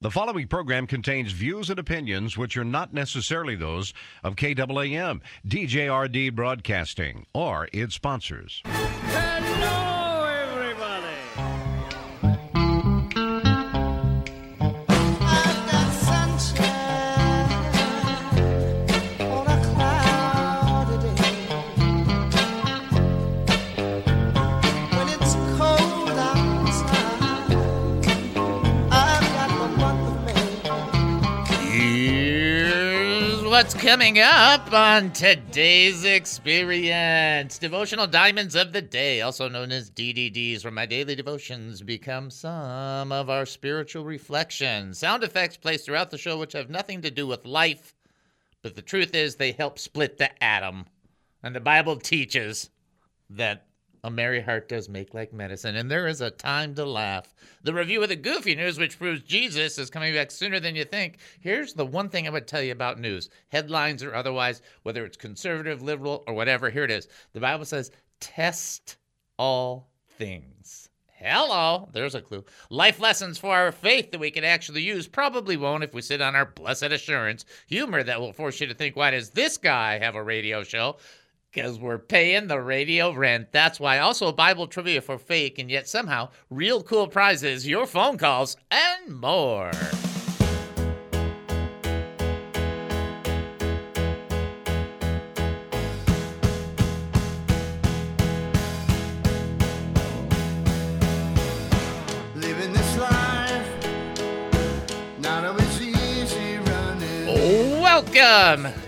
The following program contains views and opinions which are not necessarily those of KAAM, DJRD Broadcasting, or its sponsors. What's coming up on today's experience Devotional Diamonds of the Day, also known as DDDs, where my daily devotions become some of our spiritual reflections. Sound effects placed throughout the show, which have nothing to do with life, but the truth is they help split the atom. And the Bible teaches that a merry heart does make like medicine, and there is a time to laugh. The review of the goofy news, which proves Jesus is coming back sooner than you think. Here's the one thing I would tell you about news headlines or otherwise, whether it's conservative, liberal, or whatever. Here it is. The Bible says, test all things. Hello, there's a clue. Life lessons for our faith that we can actually use probably won't if we sit on our blessed assurance. Humor that will force you to think, why does this guy have a radio show? Because we're paying the radio rent. That's why. Also, Bible trivia for fake and yet somehow real cool prizes, your phone calls, and more. Living life, not always easy running. Welcome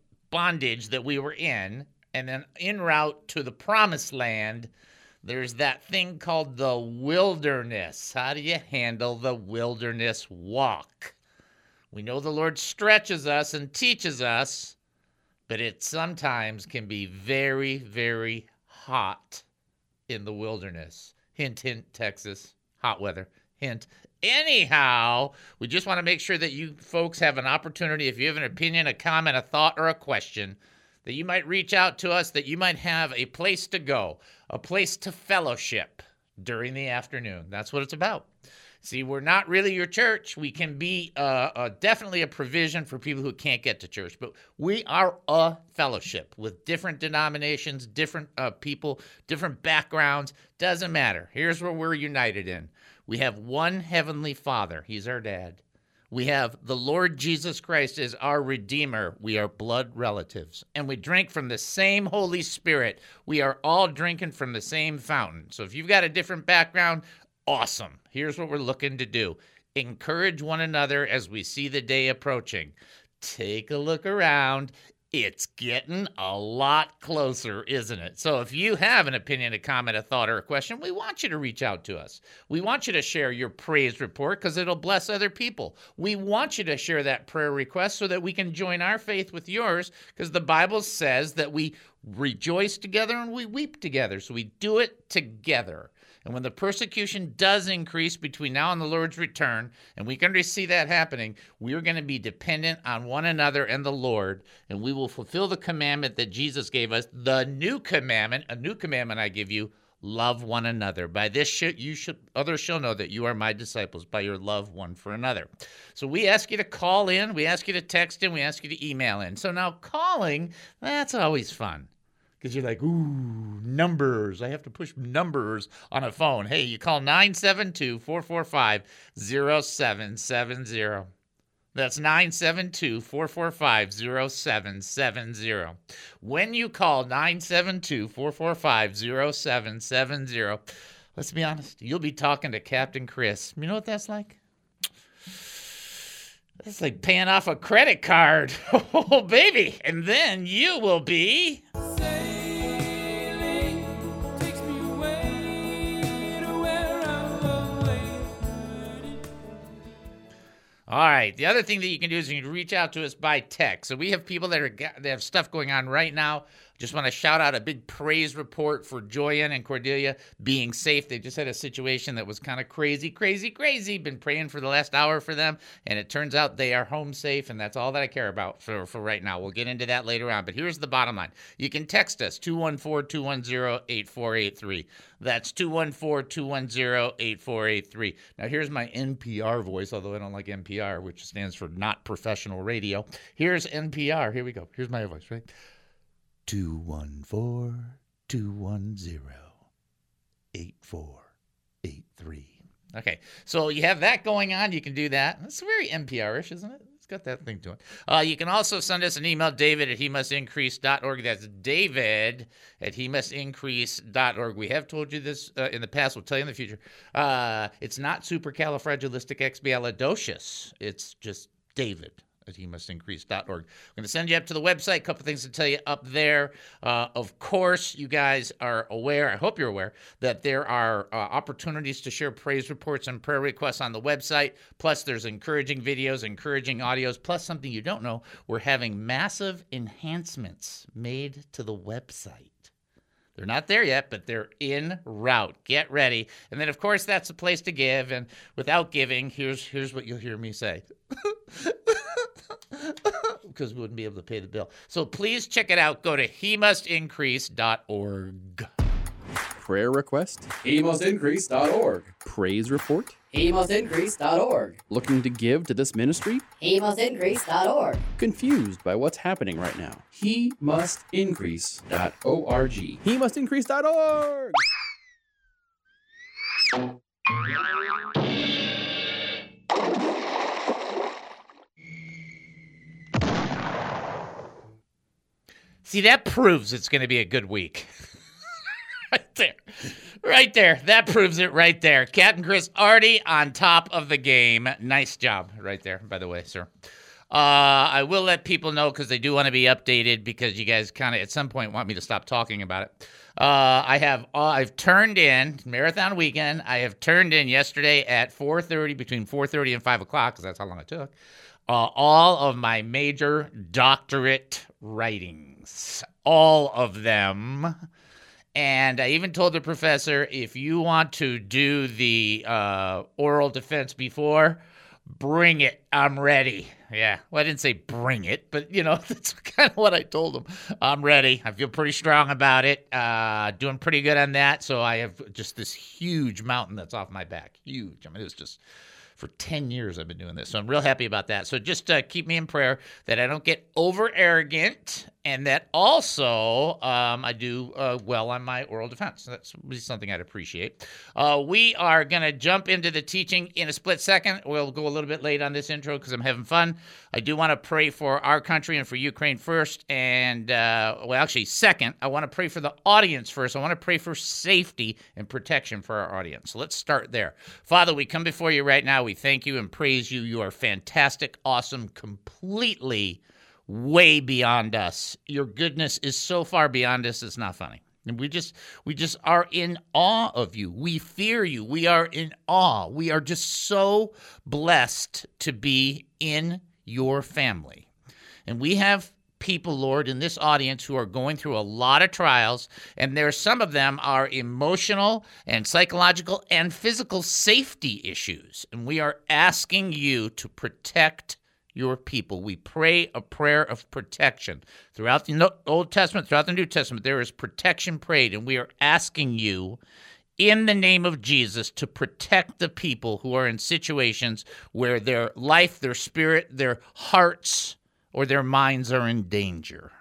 bondage that we were in and then en route to the promised land. There's that thing called the wilderness. How do you handle the wilderness walk? We know the Lord stretches us and teaches us, but it sometimes can be very, very hot in the wilderness. Hint, hint, Texas. Hot weather. Hint. Anyhow, we just want to make sure that you folks have an opportunity, if you have an opinion, a comment, a thought, or a question, that you might reach out to us, that you might have a place to go, a place to fellowship during the afternoon. That's what it's about. See, we're not really your church. We can be uh, uh, definitely a provision for people who can't get to church, but we are a fellowship with different denominations, different uh, people, different backgrounds. Doesn't matter. Here's what we're united in we have one Heavenly Father, He's our dad. We have the Lord Jesus Christ as our Redeemer. We are blood relatives. And we drink from the same Holy Spirit. We are all drinking from the same fountain. So if you've got a different background, awesome. Here's what we're looking to do encourage one another as we see the day approaching. Take a look around. It's getting a lot closer, isn't it? So, if you have an opinion, a comment, a thought, or a question, we want you to reach out to us. We want you to share your praise report because it'll bless other people. We want you to share that prayer request so that we can join our faith with yours because the Bible says that we rejoice together and we weep together. So, we do it together. And when the persecution does increase between now and the Lord's return, and we can see that happening, we are going to be dependent on one another and the Lord, and we will fulfill the commandment that Jesus gave us, the new commandment, a new commandment I give you, love one another. By this you should others shall know that you are my disciples by your love one for another. So we ask you to call in, we ask you to text in, we ask you to email in. So now calling, that's always fun because you're like, ooh, numbers. I have to push numbers on a phone. Hey, you call 972 445 0770. That's 972 445 0770. When you call 972 445 0770, let's be honest, you'll be talking to Captain Chris. You know what that's like? That's like paying off a credit card. Oh, baby. And then you will be. All right. The other thing that you can do is you can reach out to us by text. So we have people that are that have stuff going on right now. Just want to shout out a big praise report for Joyanne and Cordelia being safe. They just had a situation that was kind of crazy, crazy, crazy. Been praying for the last hour for them, and it turns out they are home safe, and that's all that I care about for, for right now. We'll get into that later on. But here's the bottom line. You can text us 214-210-8483. That's 214-210-8483. Now here's my NPR voice, although I don't like NPR, which stands for not professional radio. Here's NPR. Here we go. Here's my voice, right? 214 210 8483. Okay, so you have that going on. You can do that. It's very NPR ish, isn't it? It's got that thing to it. Uh, you can also send us an email, david at he must. That's david at he must. We have told you this uh, in the past. We'll tell you in the future. Uh, it's not supercalifragilisticexpialidocious. It's just David at he must increase.org. I'm going to send you up to the website. A couple things to tell you up there. Uh, of course, you guys are aware, I hope you're aware, that there are uh, opportunities to share praise reports and prayer requests on the website. Plus, there's encouraging videos, encouraging audios. Plus, something you don't know, we're having massive enhancements made to the website. They're not there yet, but they're in route. Get ready. And then of course that's the place to give. And without giving, here's here's what you'll hear me say. because we wouldn't be able to pay the bill. So please check it out. Go to he must increase.org. Prayer request? HeMustIncrease.org. Praise report? HeMustIncrease.org. Looking to give to this ministry? HeMustIncrease.org. Confused by what's happening right now? HeMustIncrease.org. HeMustIncrease.org. See, that proves it's going to be a good week. right there. Right there. That proves it right there. Captain Chris already on top of the game. Nice job right there, by the way, sir. Uh, I will let people know because they do want to be updated because you guys kind of at some point want me to stop talking about it. Uh, I have uh, I've turned in marathon weekend. I have turned in yesterday at 4:30 between 4:30 and 5 o'clock because that's how long it took. Uh, all of my major doctorate writings, all of them. And I even told the professor if you want to do the uh, oral defense before, bring it. I'm ready. Yeah. Well, I didn't say bring it, but you know, that's kind of what I told him. I'm ready. I feel pretty strong about it. Uh, doing pretty good on that. So I have just this huge mountain that's off my back. Huge. I mean, it was just for 10 years I've been doing this. So I'm real happy about that. So just uh, keep me in prayer that I don't get over arrogant and that also um, I do uh, well on my oral defense. That's something I'd appreciate. Uh, we are going to jump into the teaching in a split second. We'll go a little bit late on this intro because I'm having fun. I do want to pray for our country and for Ukraine first. And, uh, well, actually, second, I want to pray for the audience first. I want to pray for safety and protection for our audience. So let's start there. Father, we come before you right now. We thank you and praise you. You are fantastic, awesome, completely way beyond us. Your goodness is so far beyond us, it's not funny. And we just we just are in awe of you. We fear you. We are in awe. We are just so blessed to be in your family. And we have people, Lord, in this audience who are going through a lot of trials, and there some of them are emotional and psychological and physical safety issues. And we are asking you to protect your people. We pray a prayer of protection. Throughout the Old Testament, throughout the New Testament, there is protection prayed, and we are asking you in the name of Jesus to protect the people who are in situations where their life, their spirit, their hearts, or their minds are in danger.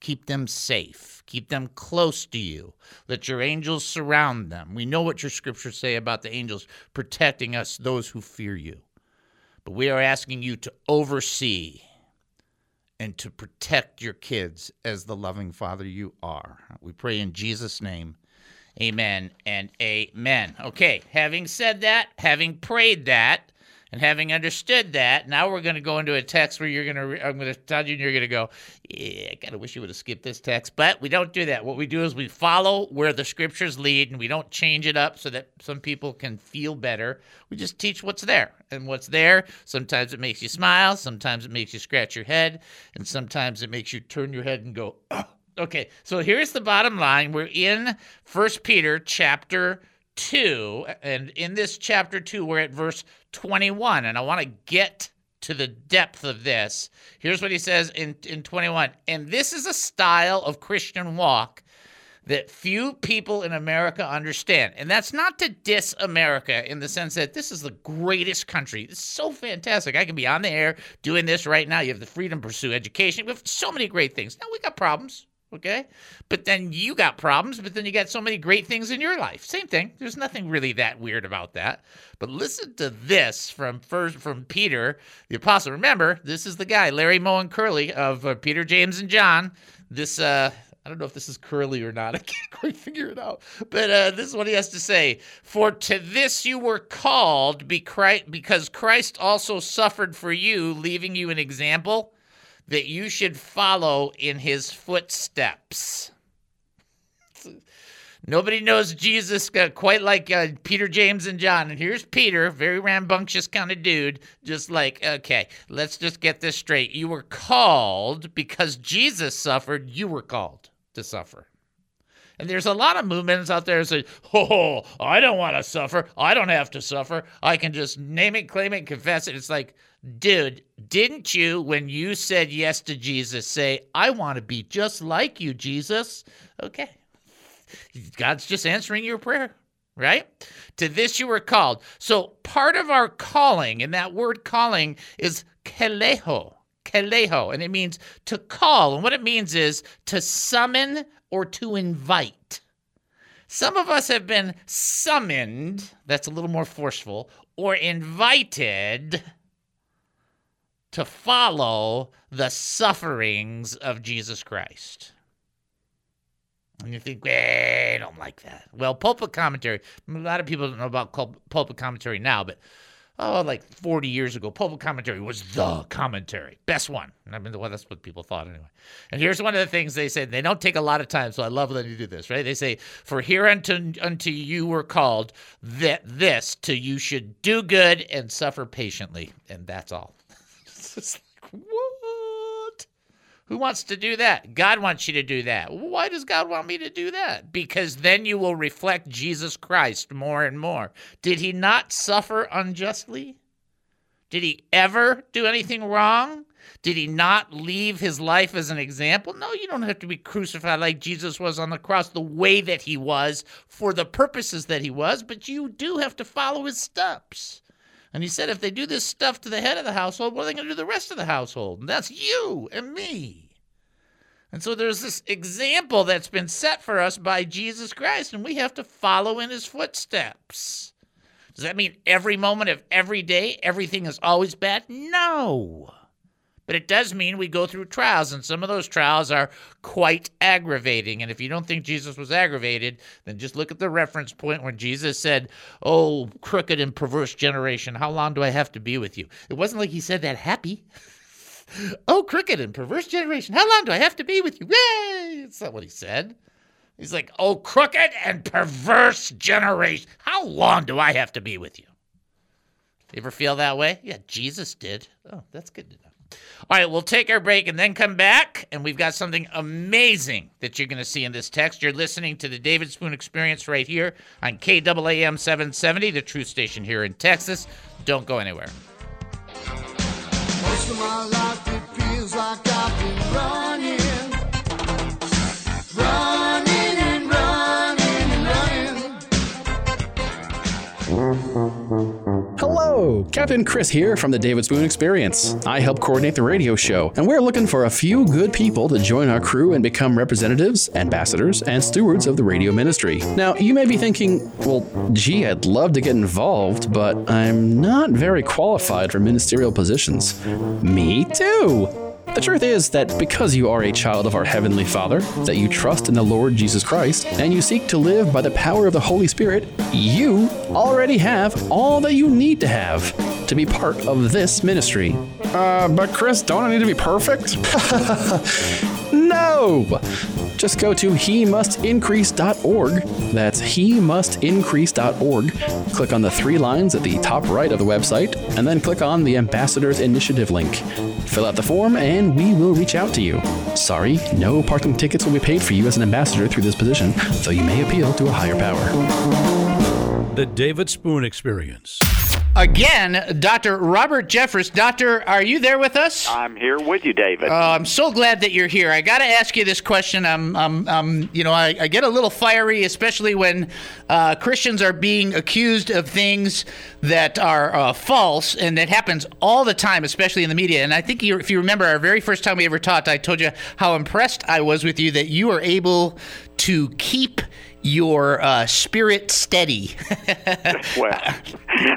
Keep them safe. Keep them close to you. Let your angels surround them. We know what your scriptures say about the angels protecting us, those who fear you. But we are asking you to oversee and to protect your kids as the loving father you are. We pray in Jesus' name. Amen and amen. Okay, having said that, having prayed that, And having understood that, now we're going to go into a text where you're going to, re- I'm going to tell you, and you're going to go, yeah, I kind of wish you would have skipped this text. But we don't do that. What we do is we follow where the scriptures lead and we don't change it up so that some people can feel better. We just teach what's there. And what's there, sometimes it makes you smile, sometimes it makes you scratch your head, and sometimes it makes you turn your head and go, oh. Okay, so here's the bottom line. We're in First Peter chapter 2, and in this chapter 2, we're at verse 21, and I want to get to the depth of this. Here's what he says in, in 21. And this is a style of Christian walk that few people in America understand. And that's not to diss America in the sense that this is the greatest country. It's so fantastic. I can be on the air doing this right now. You have the freedom to pursue education. We have so many great things. Now we got problems, okay? But then you got problems, but then you got so many great things in your life. Same thing. There's nothing really that weird about that. But listen to this from first from Peter, the apostle. Remember, this is the guy, Larry Moe and Curly of uh, Peter, James, and John. This uh I don't know if this is curly or not. I can't quite figure it out. But uh, this is what he has to say. For to this you were called because Christ also suffered for you, leaving you an example that you should follow in his footsteps. Nobody knows Jesus uh, quite like uh, Peter, James, and John. And here's Peter, very rambunctious kind of dude, just like, okay, let's just get this straight. You were called because Jesus suffered, you were called to suffer. And there's a lot of movements out there that say, oh, I don't want to suffer. I don't have to suffer. I can just name it, claim it, confess it. It's like, dude, didn't you, when you said yes to Jesus, say, I want to be just like you, Jesus? Okay. God's just answering your prayer, right? To this you were called. So part of our calling, and that word calling is kaleo, kaleo, and it means to call. And what it means is to summon or to invite. Some of us have been summoned, that's a little more forceful, or invited to follow the sufferings of Jesus Christ. And you think, "Eh, I don't like that. Well, pulpit commentary, a lot of people don't know about pulpit commentary now, but oh, like 40 years ago, pulpit commentary was the commentary. Best one. I mean, well, that's what people thought anyway. And here's one of the things they say. They don't take a lot of time, so I love that you do this, right? They say, For hereunto unto you were called, that this to you should do good and suffer patiently. And that's all. It's like, what? Who wants to do that? God wants you to do that. Why does God want me to do that? Because then you will reflect Jesus Christ more and more. Did he not suffer unjustly? Did he ever do anything wrong? Did he not leave his life as an example? No, you don't have to be crucified like Jesus was on the cross, the way that he was, for the purposes that he was, but you do have to follow his steps. And he said, if they do this stuff to the head of the household, what are they going to do to the rest of the household? And that's you and me. And so there's this example that's been set for us by Jesus Christ, and we have to follow in his footsteps. Does that mean every moment of every day, everything is always bad? No. But it does mean we go through trials, and some of those trials are quite aggravating. And if you don't think Jesus was aggravated, then just look at the reference point when Jesus said, Oh, crooked and perverse generation, how long do I have to be with you? It wasn't like he said that happy. oh, crooked and perverse generation, how long do I have to be with you? Yay! That's not what he said. He's like, Oh, crooked and perverse generation, how long do I have to be with you? You ever feel that way? Yeah, Jesus did. Oh, that's good to know. All right, we'll take our break and then come back, and we've got something amazing that you're going to see in this text. You're listening to the David Spoon Experience right here on KAAM 770, the truth station here in Texas. Don't go anywhere. Most Hello, Captain Chris here from the David Spoon Experience. I help coordinate the radio show, and we're looking for a few good people to join our crew and become representatives, ambassadors, and stewards of the radio ministry. Now, you may be thinking, well, gee, I'd love to get involved, but I'm not very qualified for ministerial positions. Me too. The truth is that because you are a child of our Heavenly Father, that you trust in the Lord Jesus Christ, and you seek to live by the power of the Holy Spirit, you already have all that you need to have to be part of this ministry. Uh, but Chris, don't I need to be perfect? no! Just go to he must increase.org. That's he must increase.org. Click on the three lines at the top right of the website, and then click on the Ambassadors Initiative link. Fill out the form, and we will reach out to you. Sorry, no parking tickets will be paid for you as an ambassador through this position, though you may appeal to a higher power. The David Spoon Experience. Again, Dr. Robert Jeffress. Doctor, are you there with us? I'm here with you, David. Uh, I'm so glad that you're here. I got to ask you this question. I'm, I'm, I'm you know, I, I, get a little fiery, especially when uh, Christians are being accused of things that are uh, false, and that happens all the time, especially in the media. And I think you, if you remember our very first time we ever talked, I told you how impressed I was with you that you were able to keep your uh, spirit steady. well,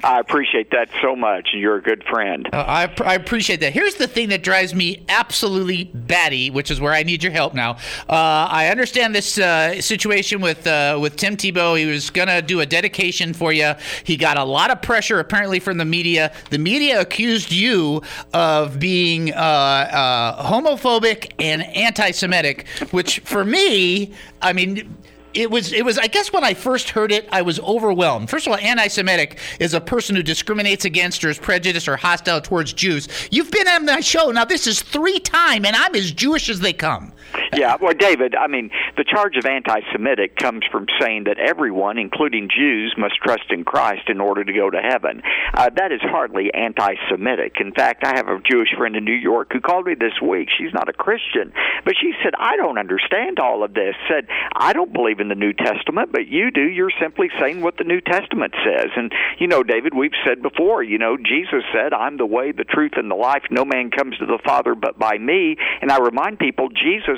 I appreciate that so much. You're a good friend. Uh, I, I, appreciate that. Here's the thing that drives me absolutely batty, which is where I need your help now. Uh, I understand this uh, situation with uh, with Tim Tebow. He was gonna do a dedication for you. He got a lot of pressure apparently from the media. The media accused you of being uh, homophobic and anti-Semitic, which for me, I mean it was it was I guess when I first heard it, I was overwhelmed. First of all, anti-Semitic is a person who discriminates against or is prejudiced or hostile towards Jews. You've been on my show now. This is three time, and I'm as Jewish as they come. Yeah, well, David, I mean, the charge of anti-Semitic comes from saying that everyone, including Jews, must trust in Christ in order to go to heaven. Uh, that is hardly anti-Semitic. In fact, I have a Jewish friend in New York who called me this week. She's not a Christian, but she said, "I don't understand all of this." Said, "I don't believe in the New Testament, but you do. You're simply saying what the New Testament says." And you know, David, we've said before. You know, Jesus said, "I'm the way, the truth, and the life. No man comes to the Father but by me." And I remind people,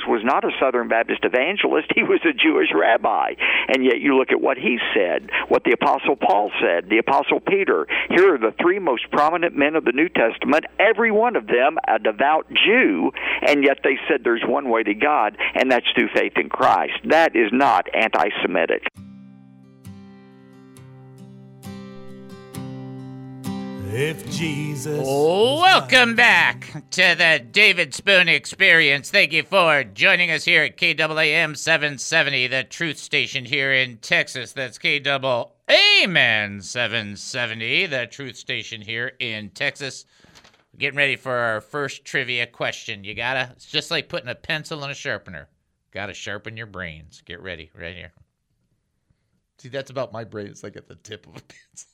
Was not a Southern Baptist evangelist, he was a Jewish rabbi. And yet you look at what he said, what the Apostle Paul said, the Apostle Peter. Here are the three most prominent men of the New Testament, every one of them a devout Jew, and yet they said there's one way to God, and that's through faith in Christ. That is not anti Semitic. If Jesus. Oh, welcome back to the David Spoon Experience. Thank you for joining us here at KAAM 770, the truth station here in Texas. That's KAAM 770, the truth station here in Texas. Getting ready for our first trivia question. You gotta, it's just like putting a pencil in a sharpener. Gotta sharpen your brains. Get ready, right here. See, that's about my brain. It's like at the tip of a pencil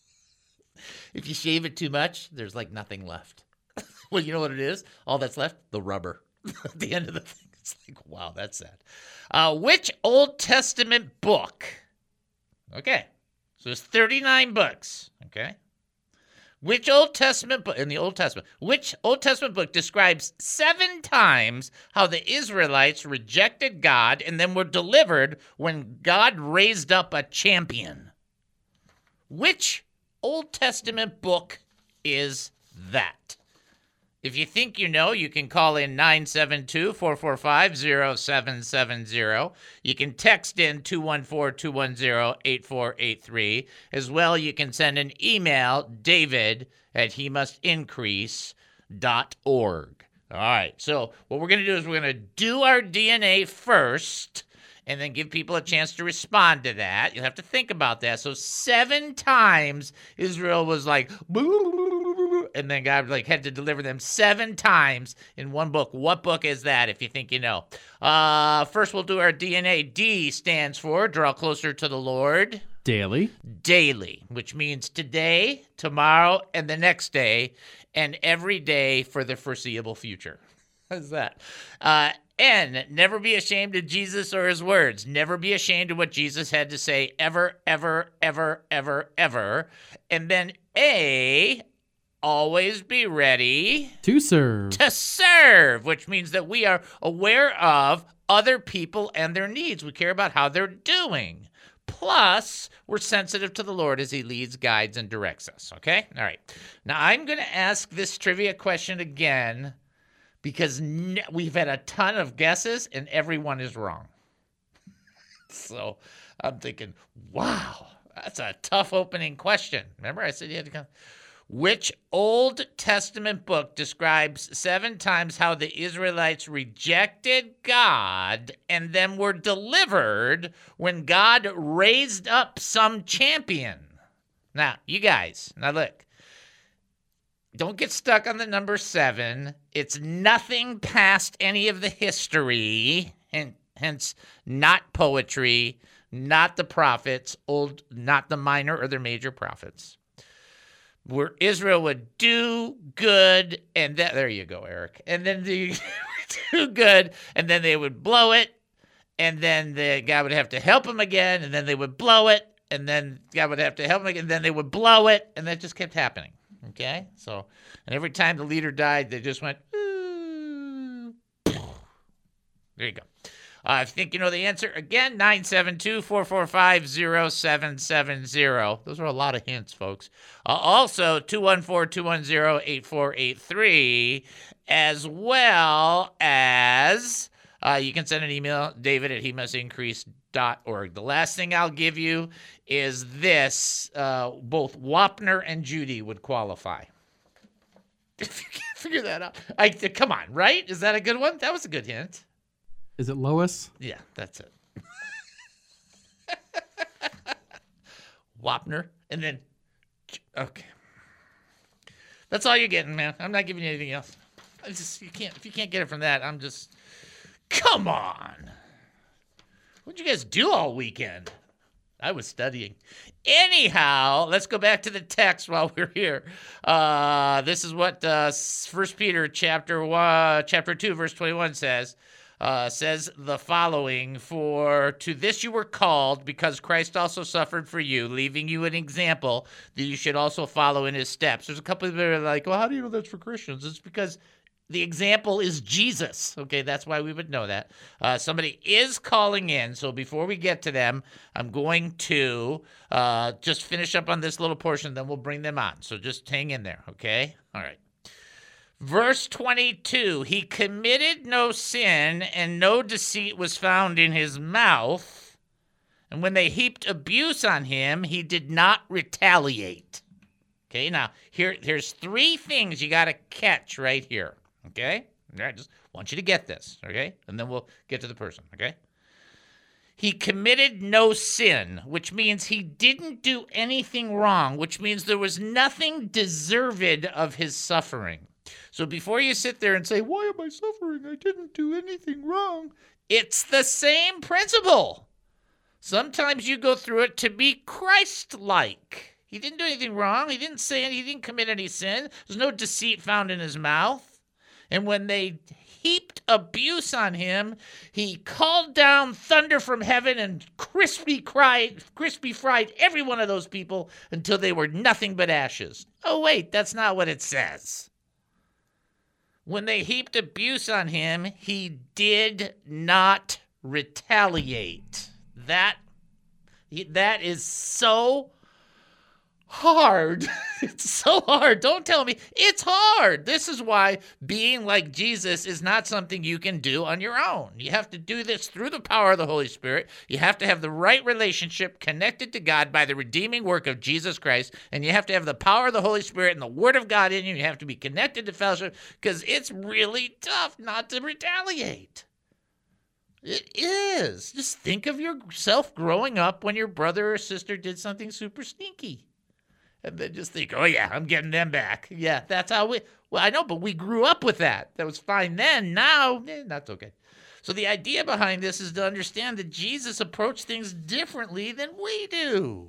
if you shave it too much, there's like nothing left. well, you know what it is? All that's left? The rubber. At the end of the thing, it's like, wow, that's sad. Uh, which Old Testament book? Okay, so there's 39 books. Okay. Which Old Testament book, in the Old Testament, which Old Testament book describes seven times how the Israelites rejected God and then were delivered when God raised up a champion? Which Old Testament book is that? If you think you know, you can call in 972 445 0770. You can text in 214 210 8483. As well, you can send an email, david at he must increase.org. All right, so what we're going to do is we're going to do our DNA first and then give people a chance to respond to that. You'll have to think about that. So seven times Israel was like, and then God like had to deliver them seven times in one book. What book is that? If you think you know. Uh, first, we'll do our DNA. D stands for draw closer to the Lord. Daily. Daily, which means today, tomorrow, and the next day, and every day for the foreseeable future. How's that? Uh, N, never be ashamed of Jesus or his words. Never be ashamed of what Jesus had to say ever, ever, ever, ever, ever. And then A, always be ready to serve. To serve, which means that we are aware of other people and their needs. We care about how they're doing. Plus, we're sensitive to the Lord as He leads, guides, and directs us. Okay? All right. Now, I'm going to ask this trivia question again because we've had a ton of guesses and everyone is wrong. so I'm thinking, wow, that's a tough opening question. Remember, I said you had to come. Which Old Testament book describes seven times how the Israelites rejected God and then were delivered when God raised up some champion? Now, you guys, now look, don't get stuck on the number seven. It's nothing past any of the history, and hence not poetry, not the prophets, old, not the minor or the major prophets where Israel would do good, and that, there you go, Eric. And then they do good, and then they would blow it, and then the God would have to help them again, and then they would blow it, and then God would have to help them again, and then they would blow it, and that just kept happening. Okay, so and every time the leader died, they just went. "Ooh." There you go. Uh, think you know the answer, again, 972 445 0770. Those are a lot of hints, folks. Uh, also, 214 210 8483, as well as uh, you can send an email, david at he must increase.org. The last thing I'll give you is this uh, both Wapner and Judy would qualify. If you can't figure that out, I, come on, right? Is that a good one? That was a good hint. Is it Lois? Yeah, that's it. Wapner, and then okay. That's all you're getting, man. I'm not giving you anything else. I just you can't if you can't get it from that. I'm just come on. What'd you guys do all weekend? I was studying. Anyhow, let's go back to the text while we're here. Uh, this is what uh, First Peter chapter one, chapter two, verse twenty-one says uh, says the following For to this you were called, because Christ also suffered for you, leaving you an example that you should also follow in his steps. There's a couple of that are like, well, how do you know that's for Christians? It's because the example is Jesus. Okay, that's why we would know that. Uh, somebody is calling in. So before we get to them, I'm going to uh, just finish up on this little portion, then we'll bring them on. So just hang in there, okay? All right. Verse 22 He committed no sin, and no deceit was found in his mouth. And when they heaped abuse on him, he did not retaliate. Okay, now here, here's three things you got to catch right here. Okay, I just want you to get this. Okay, and then we'll get to the person. Okay. He committed no sin, which means he didn't do anything wrong, which means there was nothing deserved of his suffering. So before you sit there and say, Why am I suffering? I didn't do anything wrong. It's the same principle. Sometimes you go through it to be Christ like. He didn't do anything wrong. He didn't say anything. he didn't commit any sin. There's no deceit found in his mouth. And when they heaped abuse on him, he called down thunder from heaven and crispy cried, crispy fried every one of those people until they were nothing but ashes. Oh wait, that's not what it says. When they heaped abuse on him, he did not retaliate. That that is so hard. it's so hard. Don't tell me it's hard. This is why being like Jesus is not something you can do on your own. You have to do this through the power of the Holy Spirit. You have to have the right relationship connected to God by the redeeming work of Jesus Christ. And you have to have the power of the Holy Spirit and the Word of God in you. You have to be connected to fellowship because it's really tough not to retaliate. It is. Just think of yourself growing up when your brother or sister did something super sneaky and then just think, oh yeah, I'm getting them back. Yeah, that's how we. Well, I know, but we grew up with that. That was fine then. Now, eh, that's okay. So the idea behind this is to understand that Jesus approached things differently than we do.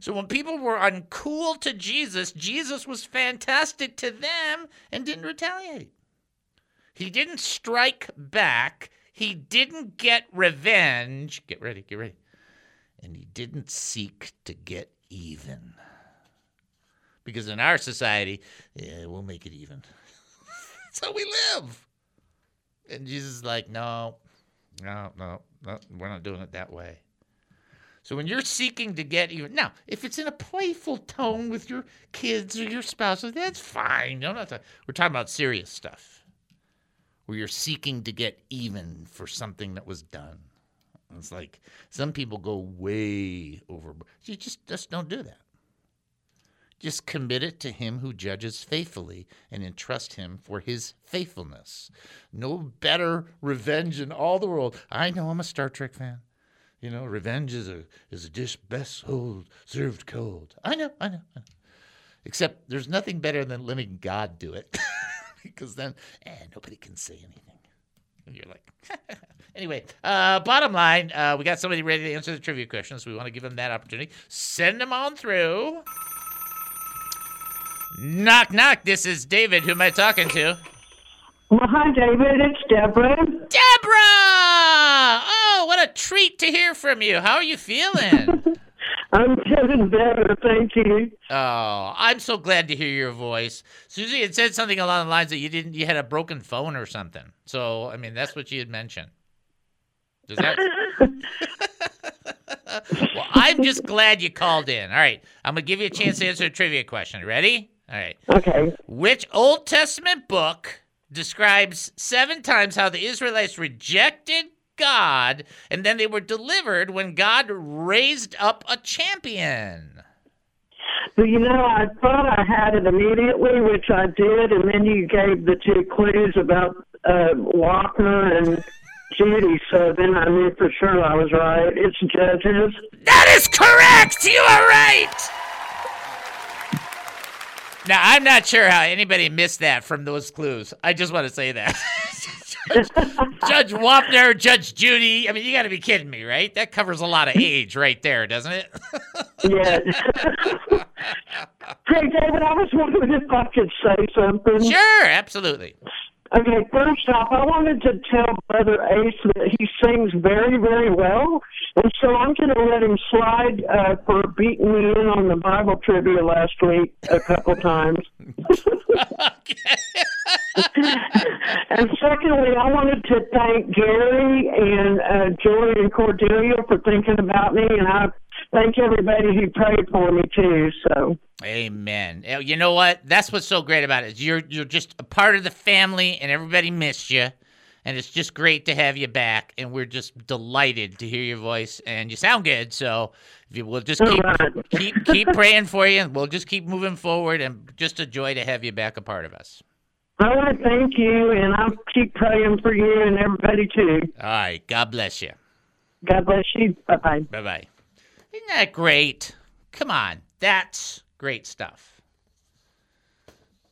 So when people were uncool to Jesus, Jesus was fantastic to them and didn't retaliate. He didn't strike back. He didn't get revenge. Get ready, get ready. And he didn't seek to get even because in our society, yeah, we'll make it even. That's how we live. And Jesus is like, no, no, no, no, we're not doing it that way. So when you're seeking to get even, now, if it's in a playful tone with your kids or your spouse, that's fine. No, not we're talking about serious stuff. where you're seeking to get even for something that was done. It's like some people go way over. You just just don't do that. Just commit it to him who judges faithfully and entrust him for his faithfulness. No better revenge in all the world. I know I'm a Star Trek fan. You know, revenge is a is a dish best sold, served cold. I know, I know, I know. Except there's nothing better than letting God do it. because then eh, nobody can say anything. And you're like, anyway, uh, bottom line, uh, we got somebody ready to answer the trivia questions. We want to give them that opportunity. Send them on through. Knock, knock. This is David. Who am I talking to? Well, hi, David. It's Deborah. Deborah! Oh, what a treat to hear from you. How are you feeling? I'm feeling better, thank you. Oh, I'm so glad to hear your voice. Susie had said something along the lines that you didn't, you had a broken phone or something. So, I mean, that's what you had mentioned. Does that? well, I'm just glad you called in. All right, I'm gonna give you a chance to answer a trivia question. Ready? All right. Okay. Which Old Testament book describes seven times how the Israelites rejected God and then they were delivered when God raised up a champion? Well, you know, I thought I had it immediately, which I did, and then you gave the two clues about uh, Wapner and Judy, so then I knew for sure I was right. It's Judges. That is correct! You are right! Now, I'm not sure how anybody missed that from those clues. I just want to say that. Judge Wapner, Judge Judy. I mean, you got to be kidding me, right? That covers a lot of age right there, doesn't it? yeah. hey, David, I was wondering if I could say something. Sure, absolutely. Okay, first off, I wanted to tell Brother Ace that he sings very, very well, and so I'm going to let him slide uh, for beating me in on the Bible trivia last week a couple times. and secondly, I wanted to thank Gary and uh, Joy and Cordelia for thinking about me, and I thank everybody who prayed for me too. So. Amen. Eh, you know what? That's what's so great about it. Is you're you're just a part of the family, and everybody missed you, and it's just great to have you back. And we're just delighted to hear your voice, and you sound good. So you will just keep right. keep keep praying for you, and we'll just keep moving forward. And just a joy to have you back, a part of us. I want to thank you, and I'll keep praying for you and everybody too. All right. God bless you. God bless you. Bye bye. Bye bye. Isn't that great? Come on. That's great stuff.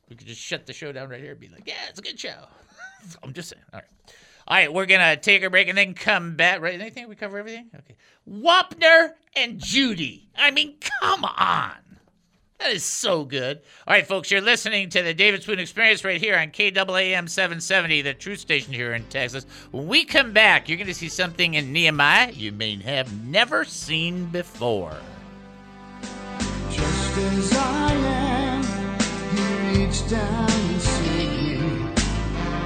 We could just shut the show down right here and be like, yeah, it's a good show. I'm just saying. All right. All right, we're going to take a break and then come back. Right? Anything? We cover everything? Okay. Wapner and Judy. I mean, come on. That is so good. All right, folks, you're listening to the David Spoon Experience right here on KAAM 770, the truth station here in Texas. When we come back, you're going to see something in Nehemiah you may have never seen before. Just as I am, he reached down and saved me.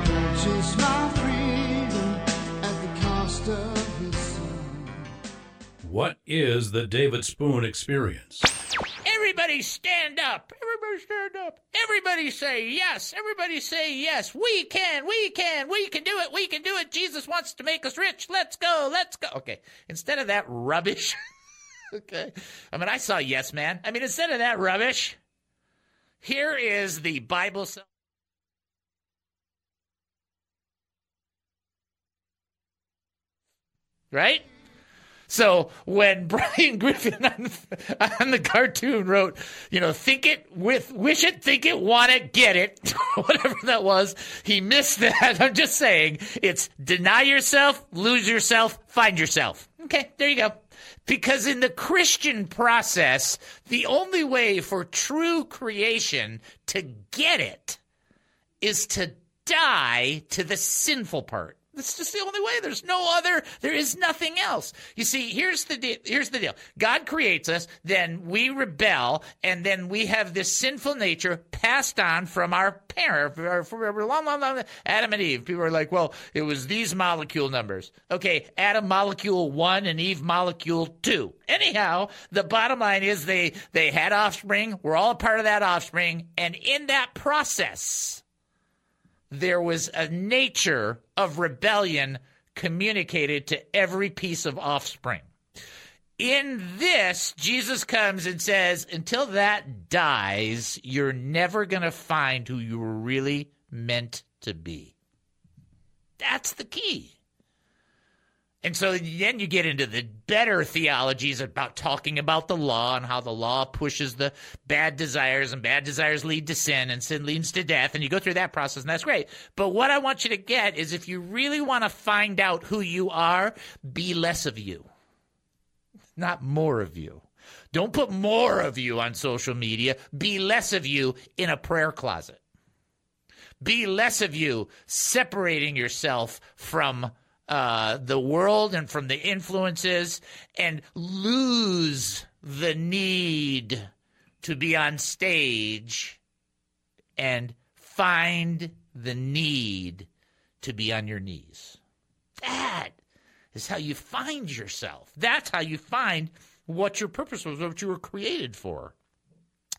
Purchased my freedom at the cost of his son. What is the David Spoon Experience? Everybody stand up. Everybody stand up. Everybody say yes. Everybody say yes. We can. We can. We can do it. We can do it. Jesus wants to make us rich. Let's go. Let's go. Okay. Instead of that rubbish. okay. I mean, I saw Yes Man. I mean, instead of that rubbish, here is the Bible. Right? So when Brian Griffin on, on, the cartoon wrote, you know, think it with, wish it, think it, want it, get it, whatever that was, he missed that. I'm just saying it's deny yourself, lose yourself, find yourself. Okay, there you go. Because in the Christian process, the only way for true creation to get it is to die to the sinful part. That's just the only way. There's no other. There is nothing else. You see, here's the de- here's the deal. God creates us, then we rebel, and then we have this sinful nature passed on from our parent. Adam and Eve. People are like, well, it was these molecule numbers. Okay, Adam molecule one and Eve molecule two. Anyhow, the bottom line is they they had offspring. We're all a part of that offspring, and in that process there was a nature of rebellion communicated to every piece of offspring. In this, Jesus comes and says, until that dies, you're never going to find who you were really meant to be. That's the key. And so then you get into the better theologies about talking about the law and how the law pushes the bad desires and bad desires lead to sin and sin leads to death. And you go through that process and that's great. But what I want you to get is if you really want to find out who you are, be less of you, not more of you. Don't put more of you on social media. Be less of you in a prayer closet. Be less of you separating yourself from uh, the world and from the influences and lose the need to be on stage and find the need to be on your knees. That is how you find yourself. That's how you find what your purpose was, what you were created for.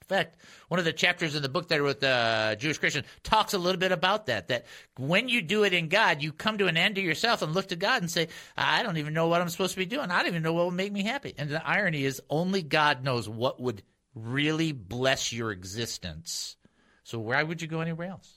In fact, one of the chapters in the book that I wrote, the uh, Jewish Christian, talks a little bit about that. That when you do it in God, you come to an end to yourself and look to God and say, I don't even know what I'm supposed to be doing. I don't even know what will make me happy. And the irony is, only God knows what would really bless your existence. So why would you go anywhere else?